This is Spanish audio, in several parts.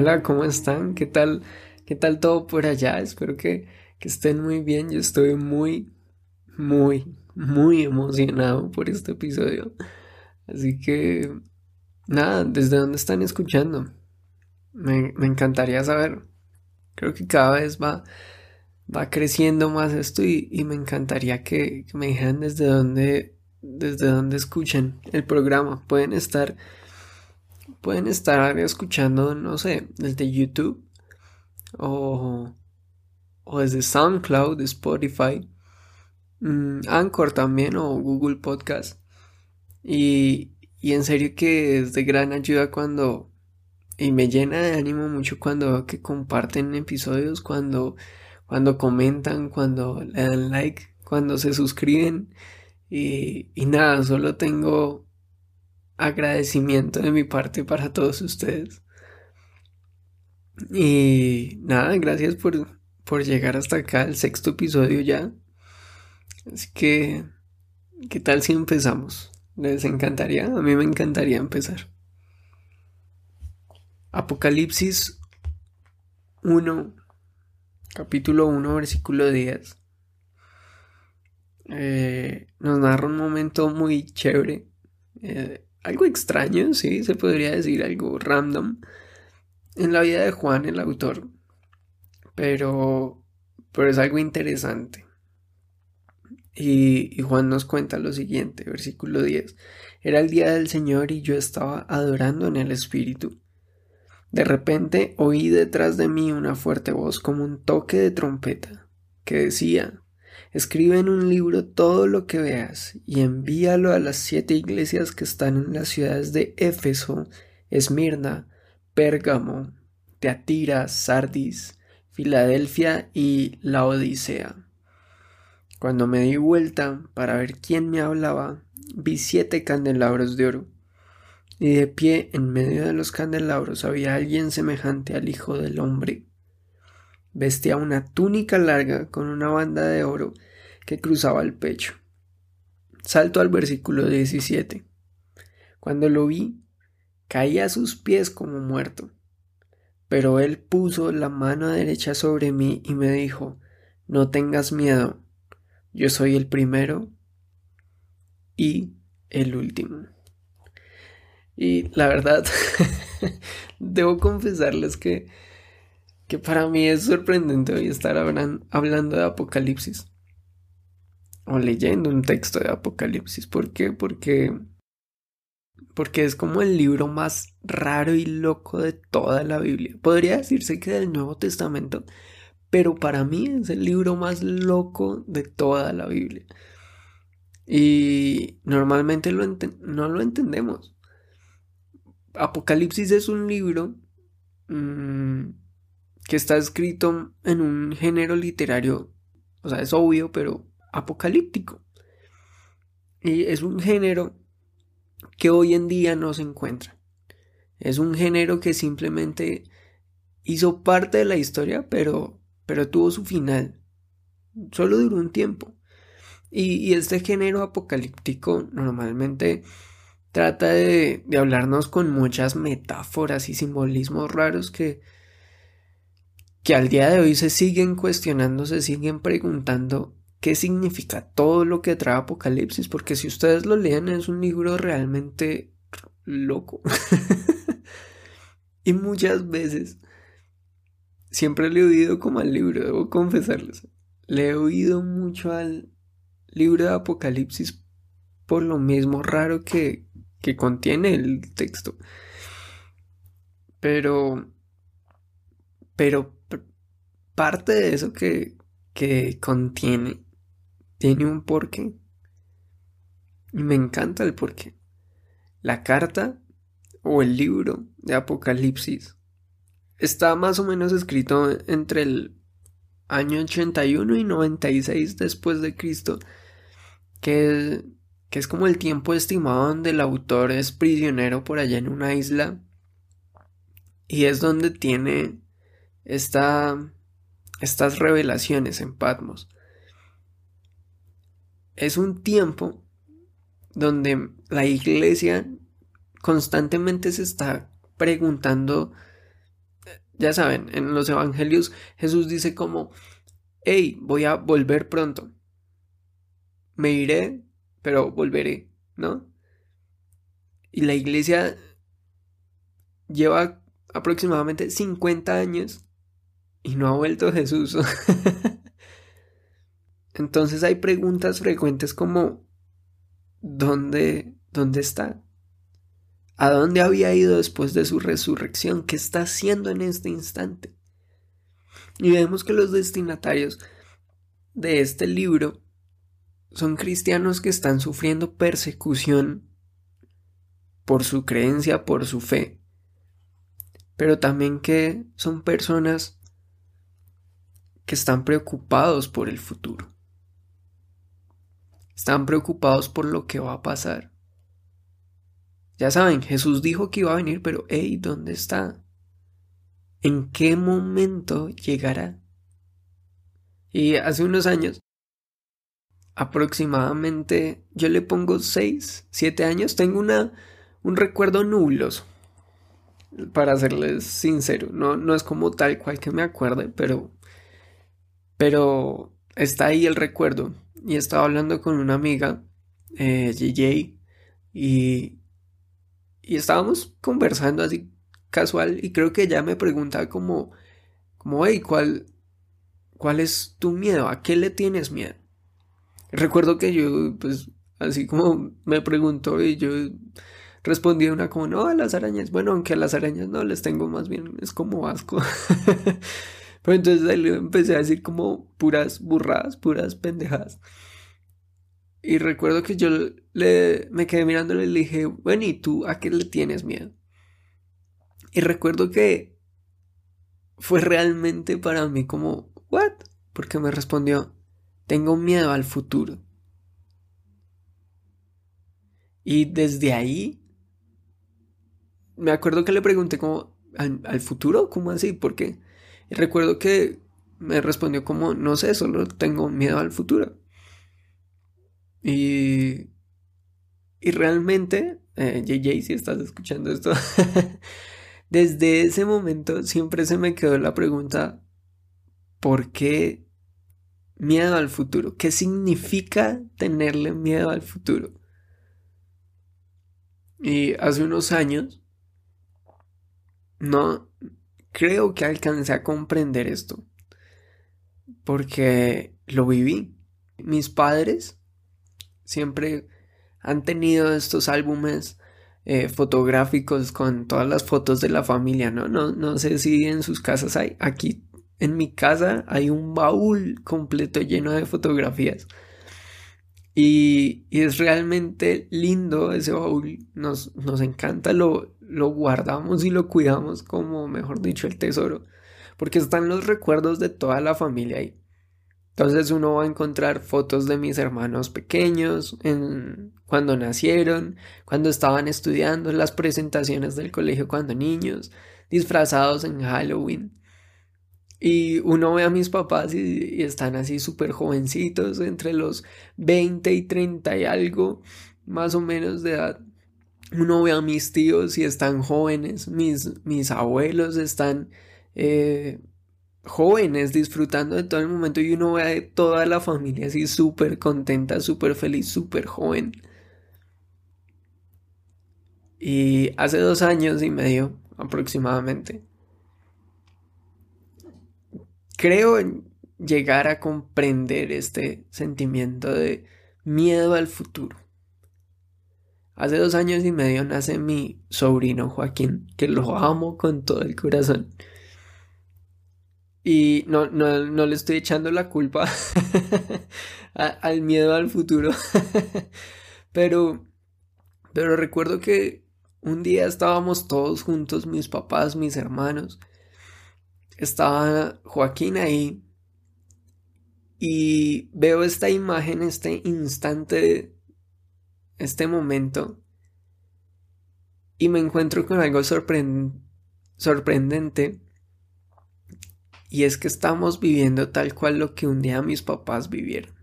Hola, ¿cómo están? ¿Qué tal? ¿Qué tal todo por allá? Espero que, que estén muy bien. Yo estoy muy, muy, muy emocionado por este episodio. Así que, nada, ¿desde dónde están escuchando? Me, me encantaría saber. Creo que cada vez va, va creciendo más esto y, y me encantaría que, que, me dijeran desde dónde, desde dónde escuchan el programa. Pueden estar pueden estar escuchando, no sé, desde YouTube o, o desde SoundCloud, Spotify, mm, Anchor también o Google Podcast. Y, y en serio que es de gran ayuda cuando... Y me llena de ánimo mucho cuando que comparten episodios, cuando, cuando comentan, cuando le dan like, cuando se suscriben. Y, y nada, solo tengo agradecimiento de mi parte para todos ustedes. Y nada, gracias por, por llegar hasta acá, el sexto episodio ya. Así que, ¿qué tal si empezamos? ¿Les encantaría? A mí me encantaría empezar. Apocalipsis 1, capítulo 1, versículo 10. Eh, nos narra un momento muy chévere. Eh, algo extraño, sí, se podría decir algo random en la vida de Juan, el autor. Pero, pero es algo interesante. Y, y, Juan nos cuenta lo siguiente, versículo 10. Era el día del Señor y yo estaba adorando en el Espíritu. De repente oí detrás de mí una fuerte voz como un toque de trompeta, que decía, Escribe en un libro todo lo que veas y envíalo a las siete iglesias que están en las ciudades de Éfeso, Esmirna, Pérgamo, Teatira, Sardis, Filadelfia y la Odisea. Cuando me di vuelta para ver quién me hablaba, vi siete candelabros de oro, y de pie en medio de los candelabros había alguien semejante al Hijo del Hombre Vestía una túnica larga con una banda de oro que cruzaba el pecho. Salto al versículo 17. Cuando lo vi, caí a sus pies como muerto. Pero él puso la mano derecha sobre mí y me dijo, no tengas miedo, yo soy el primero y el último. Y la verdad, debo confesarles que que para mí es sorprendente hoy estar hablando de Apocalipsis o leyendo un texto de Apocalipsis. ¿Por qué? Porque, porque es como el libro más raro y loco de toda la Biblia. Podría decirse que del Nuevo Testamento, pero para mí es el libro más loco de toda la Biblia. Y normalmente no lo entendemos. Apocalipsis es un libro mmm, que está escrito en un género literario, o sea, es obvio, pero apocalíptico. Y es un género que hoy en día no se encuentra. Es un género que simplemente hizo parte de la historia, pero, pero tuvo su final. Solo duró un tiempo. Y, este género apocalíptico normalmente trata de hablarnos con muchas metáforas y simbolismos raros que, que al día de hoy se siguen cuestionando, se siguen preguntando qué significa todo lo que trae Apocalipsis, porque si ustedes lo leen es un libro realmente loco. y muchas veces, siempre le he oído como al libro, debo confesarles, le he oído mucho al libro de Apocalipsis por lo mismo raro que, que contiene el texto. Pero, pero parte de eso que, que contiene tiene un porqué. Y me encanta el porqué. La carta o el libro de Apocalipsis está más o menos escrito entre el año 81 y 96 después de Cristo, que, que es como el tiempo estimado donde el autor es prisionero por allá en una isla y es donde tiene esta estas revelaciones en Patmos. Es un tiempo donde la iglesia constantemente se está preguntando ya saben, en los evangelios Jesús dice como, hey, voy a volver pronto. Me iré, pero volveré, ¿no? Y la iglesia lleva aproximadamente 50 años y no ha vuelto Jesús. Entonces hay preguntas frecuentes como ¿dónde, dónde está? ¿A dónde había ido después de su resurrección? ¿Qué está haciendo en este instante? Y vemos que los destinatarios de este libro son cristianos que están sufriendo persecución por su creencia, por su fe, pero también que son personas que están preocupados por el futuro. Están preocupados por lo que va a pasar. Ya saben, Jesús dijo que iba a venir, pero hey, ¿dónde está? ¿En qué momento llegará? Y hace unos años, aproximadamente, yo le pongo 6, 7 años, tengo una, un recuerdo nuloso. Para serles sincero, no, no es como tal cual que me acuerde, pero, pero está ahí el recuerdo y estaba hablando con una amiga, eh, y, y estábamos conversando así casual y creo que ella me pregunta como, como, hey, ¿cuál, ¿cuál es tu miedo? ¿A qué le tienes miedo? Recuerdo que yo, pues, así como me preguntó y yo respondí una como, no, a las arañas. Bueno, aunque a las arañas no les tengo más bien, es como asco. Pero entonces ahí le empecé a decir como puras burradas, puras pendejadas. Y recuerdo que yo le, me quedé mirándole y le dije, bueno, ¿y tú a qué le tienes miedo? Y recuerdo que fue realmente para mí como, ¿what? Porque me respondió, tengo miedo al futuro. Y desde ahí, me acuerdo que le pregunté como, ¿al, al futuro? ¿Cómo así? ¿Por qué? Recuerdo que me respondió como, no sé, solo tengo miedo al futuro. Y, y realmente, eh, JJ, si estás escuchando esto, desde ese momento siempre se me quedó la pregunta, ¿por qué miedo al futuro? ¿Qué significa tenerle miedo al futuro? Y hace unos años, no, creo que alcancé a comprender esto. Porque lo viví. Mis padres siempre han tenido estos álbumes eh, fotográficos con todas las fotos de la familia, ¿no? ¿no? No sé si en sus casas hay. Aquí en mi casa hay un baúl completo lleno de fotografías. Y, y es realmente lindo ese baúl. Nos, nos encanta lo, lo guardamos y lo cuidamos como, mejor dicho, el tesoro, porque están los recuerdos de toda la familia ahí. Entonces uno va a encontrar fotos de mis hermanos pequeños, en, cuando nacieron, cuando estaban estudiando, las presentaciones del colegio cuando niños, disfrazados en Halloween. Y uno ve a mis papás y, y están así súper jovencitos, entre los 20 y 30 y algo, más o menos de edad uno ve a mis tíos y están jóvenes, mis, mis abuelos están eh, jóvenes disfrutando de todo el momento y uno ve a toda la familia así súper contenta, súper feliz, súper joven. Y hace dos años y medio aproximadamente, creo llegar a comprender este sentimiento de miedo al futuro. Hace dos años y medio nace mi sobrino Joaquín, que lo amo con todo el corazón. Y no, no, le estoy echando la culpa al miedo al futuro. pero, pero recuerdo que un día estábamos todos juntos, mis papás, mis hermanos. Estaba Joaquín ahí. Y veo esta imagen, este instante este momento y me encuentro con algo sorprendente y es que estamos viviendo tal cual lo que un día mis papás vivieron.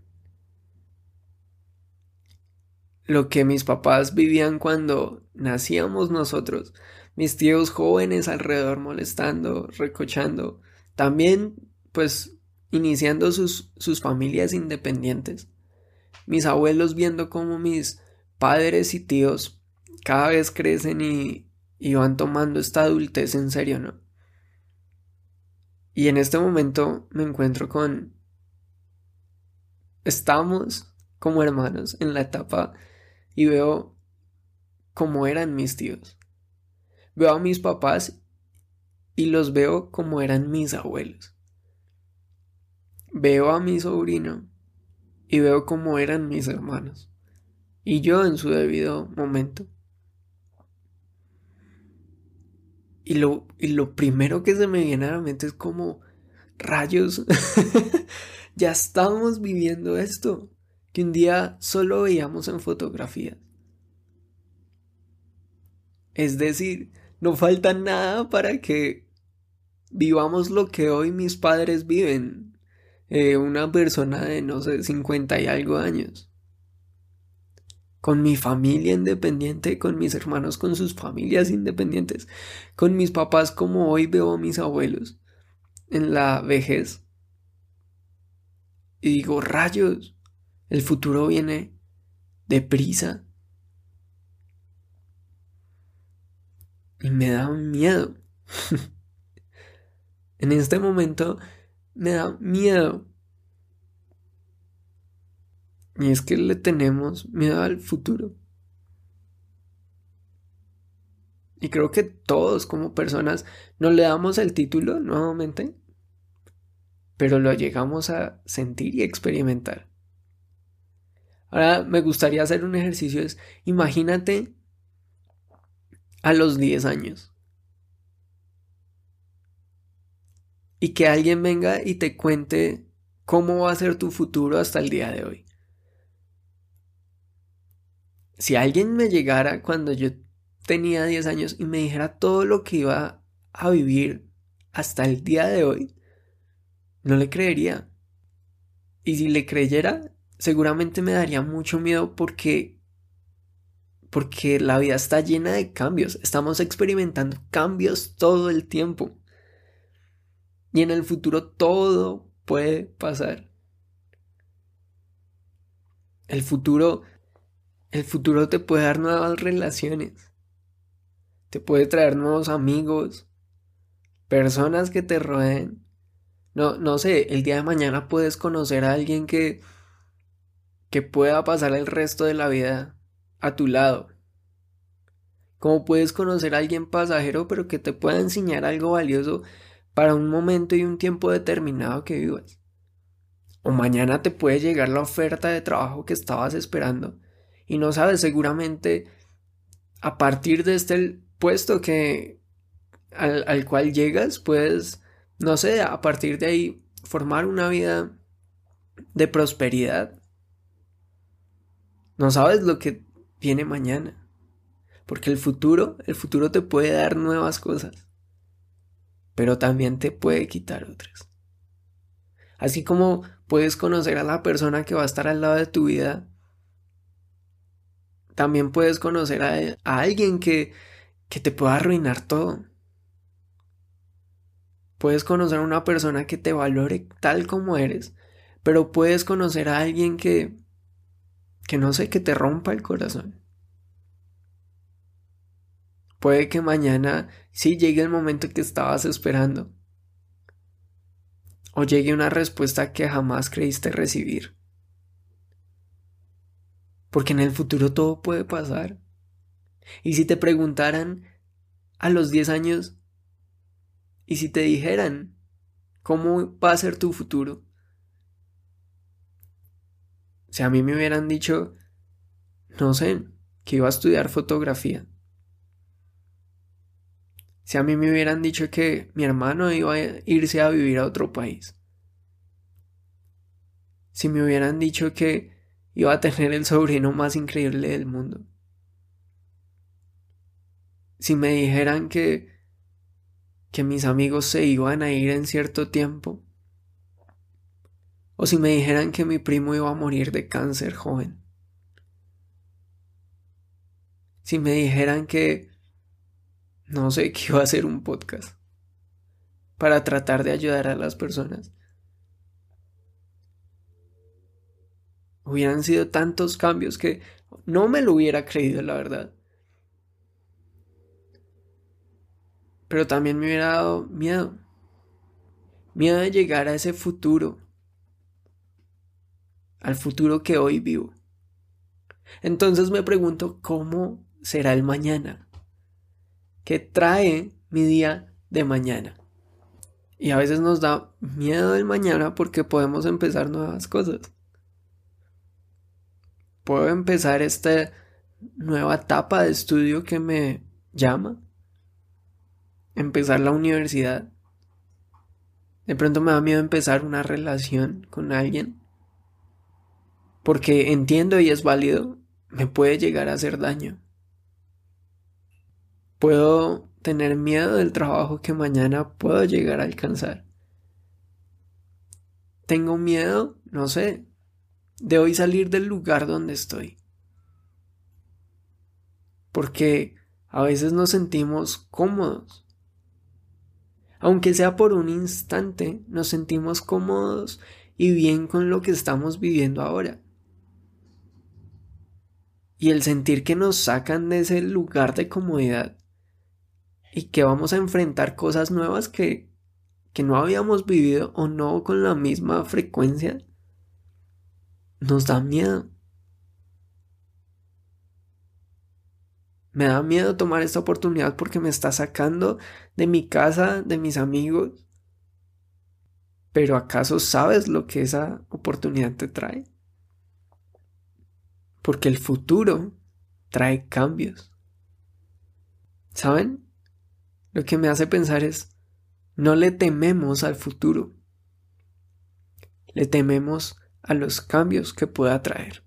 lo que mis papás vivían cuando nacíamos nosotros, mis tíos jóvenes alrededor molestando, recochando, también pues iniciando sus, sus familias independientes, mis abuelos viendo cómo mis padres y tíos cada vez crecen y, van tomando esta adultez en serio, ¿no? Y en este momento me encuentro con... Estamos como hermanos en la etapa y veo cómo eran mis tíos. Veo a mis papás y los veo como eran mis abuelos. Veo a mi sobrino y veo cómo eran mis hermanos. Y yo en su debido momento. Y lo, y lo primero que se me viene a la mente es como, rayos, ya estamos viviendo esto, que un día solo veíamos en fotografías. Es decir, no falta nada para que vivamos lo que hoy mis padres viven. Eh, una persona de, no sé, 50 y algo años con mi familia independiente, con mis hermanos con sus familias independientes, con mis papás como hoy veo a mis abuelos en la vejez. Y digo, rayos, el futuro viene deprisa. Y me da miedo. en este momento me da miedo y es que le tenemos miedo al futuro. Y creo que todos como personas no le damos el título nuevamente, pero lo llegamos a sentir y experimentar. Ahora me gustaría hacer un ejercicio, es imagínate a los 10 años. Y que alguien venga y te cuente cómo va a ser tu futuro hasta el día de hoy si alguien me llegara cuando yo tenía 10 años y me dijera todo lo que iba a vivir hasta el día de hoy, no le creería. Y si le creyera, seguramente me daría mucho miedo porque porque la vida está llena de cambios, estamos experimentando cambios todo el tiempo. Y en el futuro todo puede pasar. El futuro el futuro te puede dar nuevas relaciones. Te puede traer nuevos amigos, personas que te rodeen. No, no sé, el día de mañana puedes conocer a alguien que que pueda pasar el resto de la vida a tu lado. Como puedes conocer a alguien pasajero, pero que te pueda enseñar algo valioso para un momento y un tiempo determinado que vivas. O mañana te puede llegar la oferta de trabajo que estabas esperando y no sabes seguramente a partir de este puesto que al, cual llegas puedes no sé a partir de ahí formar una vida de prosperidad. No sabes lo que viene mañana porque el futuro el futuro te puede dar nuevas cosas pero también te puede quitar otras. Así como puedes conocer a la persona que va a estar al lado de tu vida también puedes conocer a, alguien que, que te pueda arruinar todo. Puedes conocer a una persona que te valore tal como eres, pero puedes conocer a alguien que, que no sé, que te rompa el corazón. Puede que mañana sí llegue el momento que estabas esperando. O llegue una respuesta que jamás creíste recibir. Porque en el futuro todo puede pasar. Y si te preguntaran a los 10 años, y si te dijeran cómo va a ser tu futuro, si a mí me hubieran dicho, no sé, que iba a estudiar fotografía, si a mí me hubieran dicho que mi hermano iba a irse a vivir a otro país, si me hubieran dicho que iba a tener el sobrino más increíble del mundo. Si me dijeran que que mis amigos se iban a ir en cierto tiempo, o si me dijeran que mi primo iba a morir de cáncer joven, si me dijeran que no sé que iba a hacer un podcast para tratar de ayudar a las personas. Hubieran sido tantos cambios que no me lo hubiera creído, la verdad. Pero también me hubiera dado miedo. Miedo de llegar a ese futuro. Al futuro que hoy vivo. Entonces me pregunto cómo será el mañana. ¿Qué trae mi día de mañana? Y a veces nos da miedo el mañana porque podemos empezar nuevas cosas. Puedo empezar esta nueva etapa de estudio que me llama. Empezar la universidad. De pronto me da miedo empezar una relación con alguien. Porque entiendo y es válido, me puede llegar a hacer daño. Puedo tener miedo del trabajo que mañana puedo llegar a alcanzar. Tengo miedo, no sé, de hoy salir del lugar donde estoy. Porque a veces nos sentimos cómodos. Aunque sea por un instante, nos sentimos cómodos y bien con lo que estamos viviendo ahora. Y el sentir que nos sacan de ese lugar de comodidad y que vamos a enfrentar cosas nuevas que, que no habíamos vivido o no con la misma frecuencia, nos da miedo. Me da miedo tomar esta oportunidad porque me está sacando de mi casa, de mis amigos. Pero ¿acaso sabes lo que esa oportunidad te trae? Porque el futuro trae cambios. ¿Saben? Lo que me hace pensar es, no le tememos al futuro, le tememos a los cambios que pueda traer.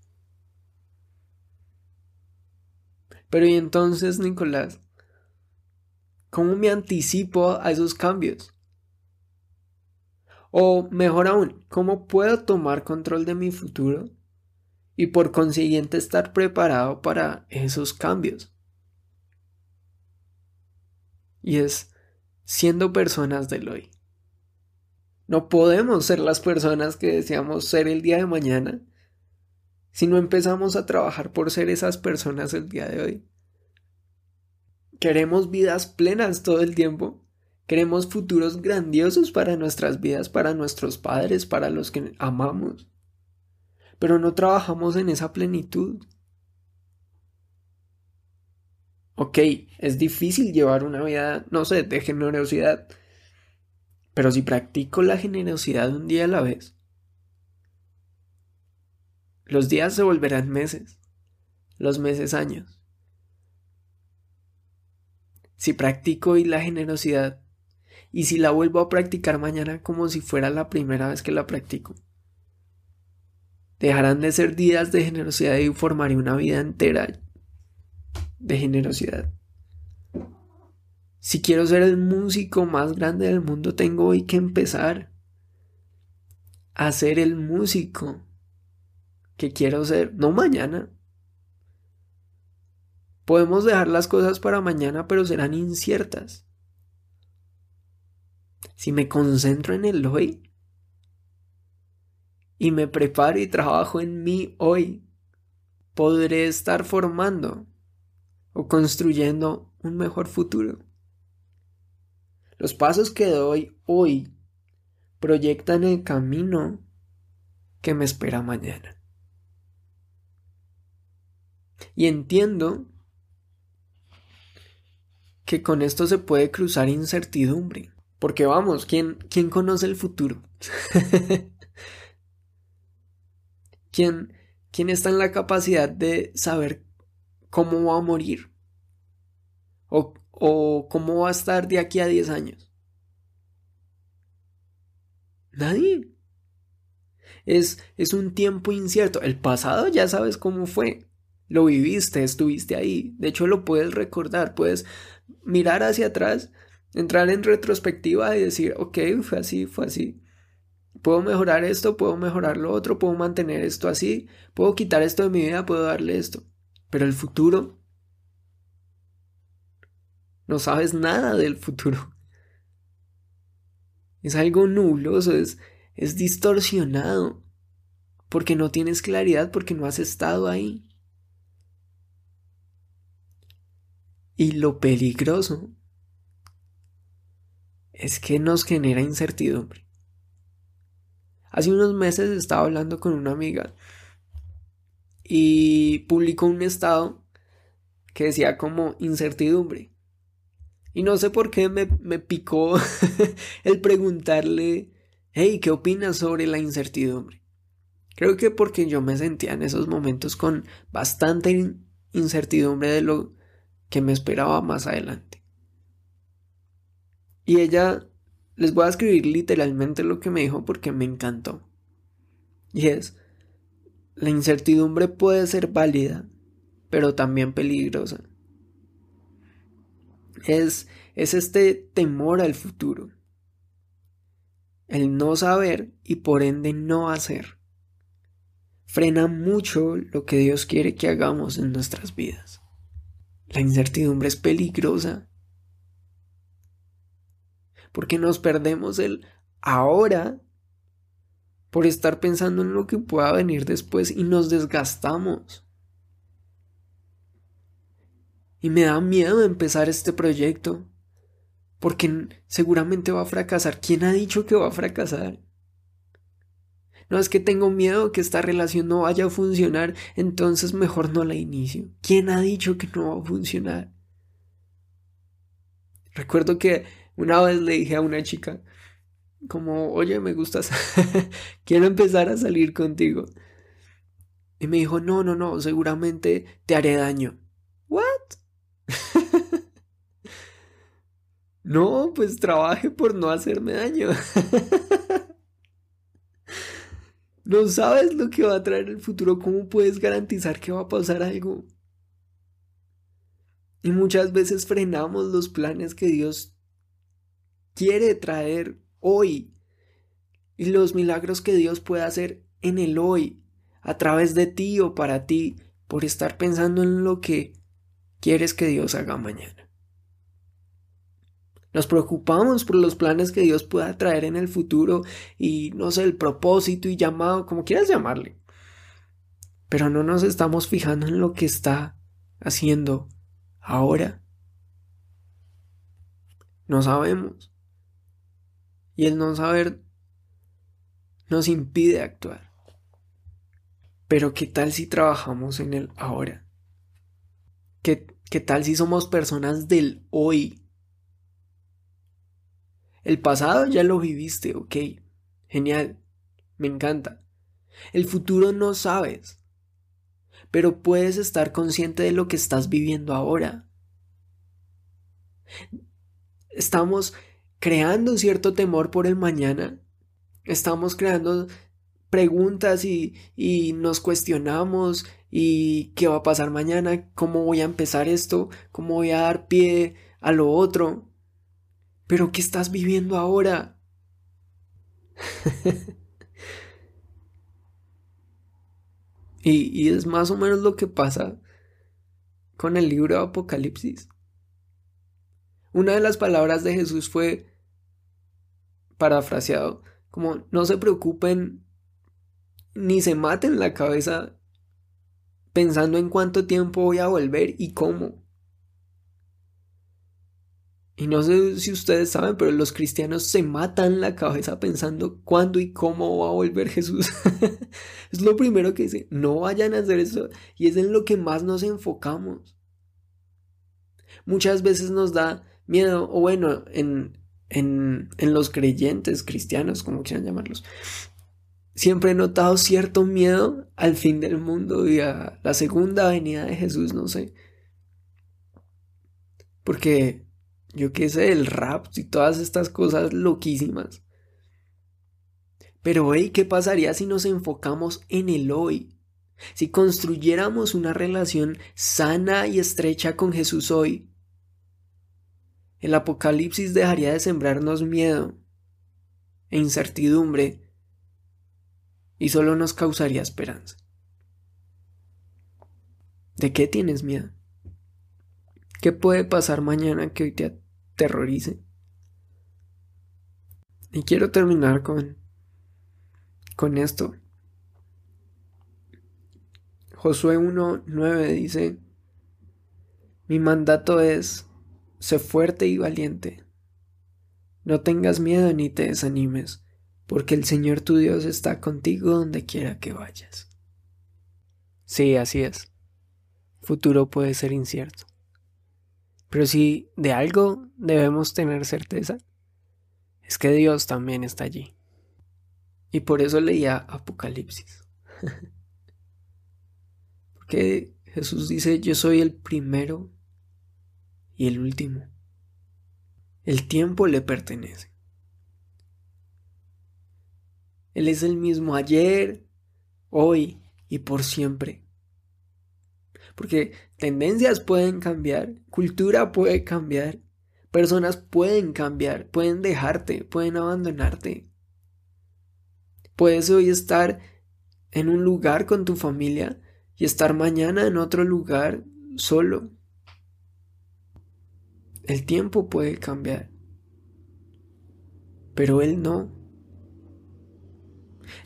Pero y entonces, Nicolás, ¿cómo me anticipo a esos cambios? O mejor aún, ¿cómo puedo tomar control de mi futuro y por consiguiente estar preparado para esos cambios? y es siendo personas del hoy. No podemos ser las personas que deseamos ser el día de mañana si no empezamos a trabajar por ser esas personas el día de hoy. Queremos vidas plenas todo el tiempo. Queremos futuros grandiosos para nuestras vidas, para nuestros padres, para los que amamos. Pero no trabajamos en esa plenitud. Ok, es difícil llevar una vida, no sé, de generosidad. Pero si practico la generosidad un día a la vez, los días se volverán meses, los meses años. Si practico hoy la generosidad y si la vuelvo a practicar mañana como si fuera la primera vez que la practico, dejarán de ser días de generosidad y formaré una vida entera de generosidad. Si quiero ser el músico más grande del mundo, tengo hoy que empezar a ser el músico que quiero ser, no mañana. Podemos dejar las cosas para mañana, pero serán inciertas. Si me concentro en el hoy y me preparo y trabajo en mí hoy, podré estar formando o construyendo un mejor futuro. Los pasos que doy hoy proyectan el camino que me espera mañana. Y entiendo que con esto se puede cruzar incertidumbre. Porque vamos, ¿quién, quién conoce el futuro? ¿Quién, ¿Quién está en la capacidad de saber cómo va a morir o, cómo va a estar de aquí a 10 años. Nadie. Es, es un tiempo incierto. El pasado ya sabes cómo fue. Lo viviste, estuviste ahí. De hecho, lo puedes recordar. Puedes mirar hacia atrás, entrar en retrospectiva y decir, ok, fue así, fue así. Puedo mejorar esto, puedo mejorar lo otro, puedo mantener esto así, puedo quitar esto de mi vida, puedo darle esto. Pero el futuro no sabes nada del futuro. Es algo nuloso, es, es distorsionado, porque no tienes claridad, porque no has estado ahí. Y lo peligroso es que nos genera incertidumbre. Hace unos meses estaba hablando con una amiga y publicó un estado que decía como incertidumbre. Y no sé por qué me, me picó el preguntarle, hey, ¿qué opinas sobre la incertidumbre? Creo que porque yo me sentía en esos momentos con bastante incertidumbre de lo que me esperaba más adelante. Y ella, les voy a escribir literalmente lo que me dijo porque me encantó. Y es, la incertidumbre puede ser válida, pero también peligrosa. Es, es este temor al futuro. El no saber y por ende no hacer. Frena mucho lo que Dios quiere que hagamos en nuestras vidas. La incertidumbre es peligrosa. Porque nos perdemos el ahora por estar pensando en lo que pueda venir después y nos desgastamos. Y me da miedo empezar este proyecto, porque seguramente va a fracasar. ¿Quién ha dicho que va a fracasar? No es que tengo miedo que esta relación no vaya a funcionar, entonces mejor no la inicio. ¿Quién ha dicho que no va a funcionar? Recuerdo que una vez le dije a una chica, como, oye, me gustas, quiero empezar a salir contigo. Y me dijo, no, no, no, seguramente te haré daño. ¿What? No, pues trabaje por no hacerme daño. No sabes lo que va a traer el futuro, ¿cómo puedes garantizar que va a pasar algo? Y muchas veces frenamos los planes que Dios quiere traer hoy y los milagros que Dios puede hacer en el hoy, a través de ti o para ti, por estar pensando en lo que quieres que Dios haga mañana. Nos preocupamos por los planes que Dios pueda traer en el futuro y no sé, el propósito y llamado, como quieras llamarle. Pero no nos estamos fijando en lo que está haciendo ahora. No sabemos. Y el no saber nos impide actuar. Pero ¿qué tal si trabajamos en el ahora? ¿Qué, qué tal si somos personas del hoy? El pasado ya lo viviste, ok. Genial. Me encanta. El futuro no sabes. Pero puedes estar consciente de lo que estás viviendo ahora. Estamos creando cierto temor por el mañana. Estamos creando preguntas y, y, nos cuestionamos y qué va a pasar mañana, cómo voy a empezar esto, cómo voy a dar pie a lo otro. Pero ¿qué estás viviendo ahora? y, es más o menos lo que pasa con el libro de Apocalipsis. Una de las palabras de Jesús fue parafraseado como no se preocupen ni se maten la cabeza pensando en cuánto tiempo voy a volver y cómo. Y no sé si ustedes saben, pero los cristianos se matan la cabeza pensando cuándo y cómo va a volver Jesús. es lo primero que dice, no vayan a hacer eso. Y es en lo que más nos enfocamos. Muchas veces nos da miedo, o bueno, en, en, en los creyentes cristianos, como quieran llamarlos, siempre he notado cierto miedo al fin del mundo y a la segunda venida de Jesús, no sé. Porque yo qué sé, el rap y todas estas cosas loquísimas. Pero hey, ¿qué pasaría si nos enfocamos en el hoy? Si construyéramos una relación sana y estrecha con Jesús hoy. El apocalipsis dejaría de sembrarnos miedo e incertidumbre y solo nos causaría esperanza. ¿De qué tienes miedo? ¿Qué puede pasar mañana que hoy te aterrorice? Y quiero terminar con, con esto. Josué 1.9 dice, mi mandato es, sé fuerte y valiente. No tengas miedo ni te desanimes, porque el Señor tu Dios está contigo donde quiera que vayas. Sí, así es. Futuro puede ser incierto. Pero si de algo debemos tener certeza, es que Dios también está allí. Y por eso leía Apocalipsis. Porque Jesús dice, yo soy el primero y el último. El tiempo le pertenece. Él es el mismo ayer, hoy y por siempre. Porque tendencias pueden cambiar, cultura puede cambiar, personas pueden cambiar, pueden dejarte, pueden abandonarte. Puedes hoy estar en un lugar con tu familia y estar mañana en otro lugar solo. El tiempo puede cambiar, pero él no.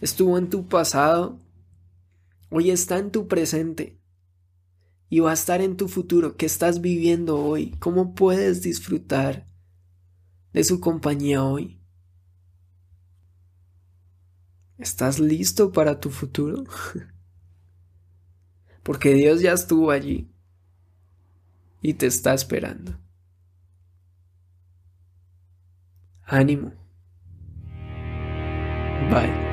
Estuvo en tu pasado, hoy está en tu presente y va a estar en tu futuro. ¿Qué estás viviendo hoy? ¿Cómo puedes disfrutar de su compañía hoy? ¿Estás listo para tu futuro? Porque Dios ya estuvo allí y te está esperando. Ánimo. Bye.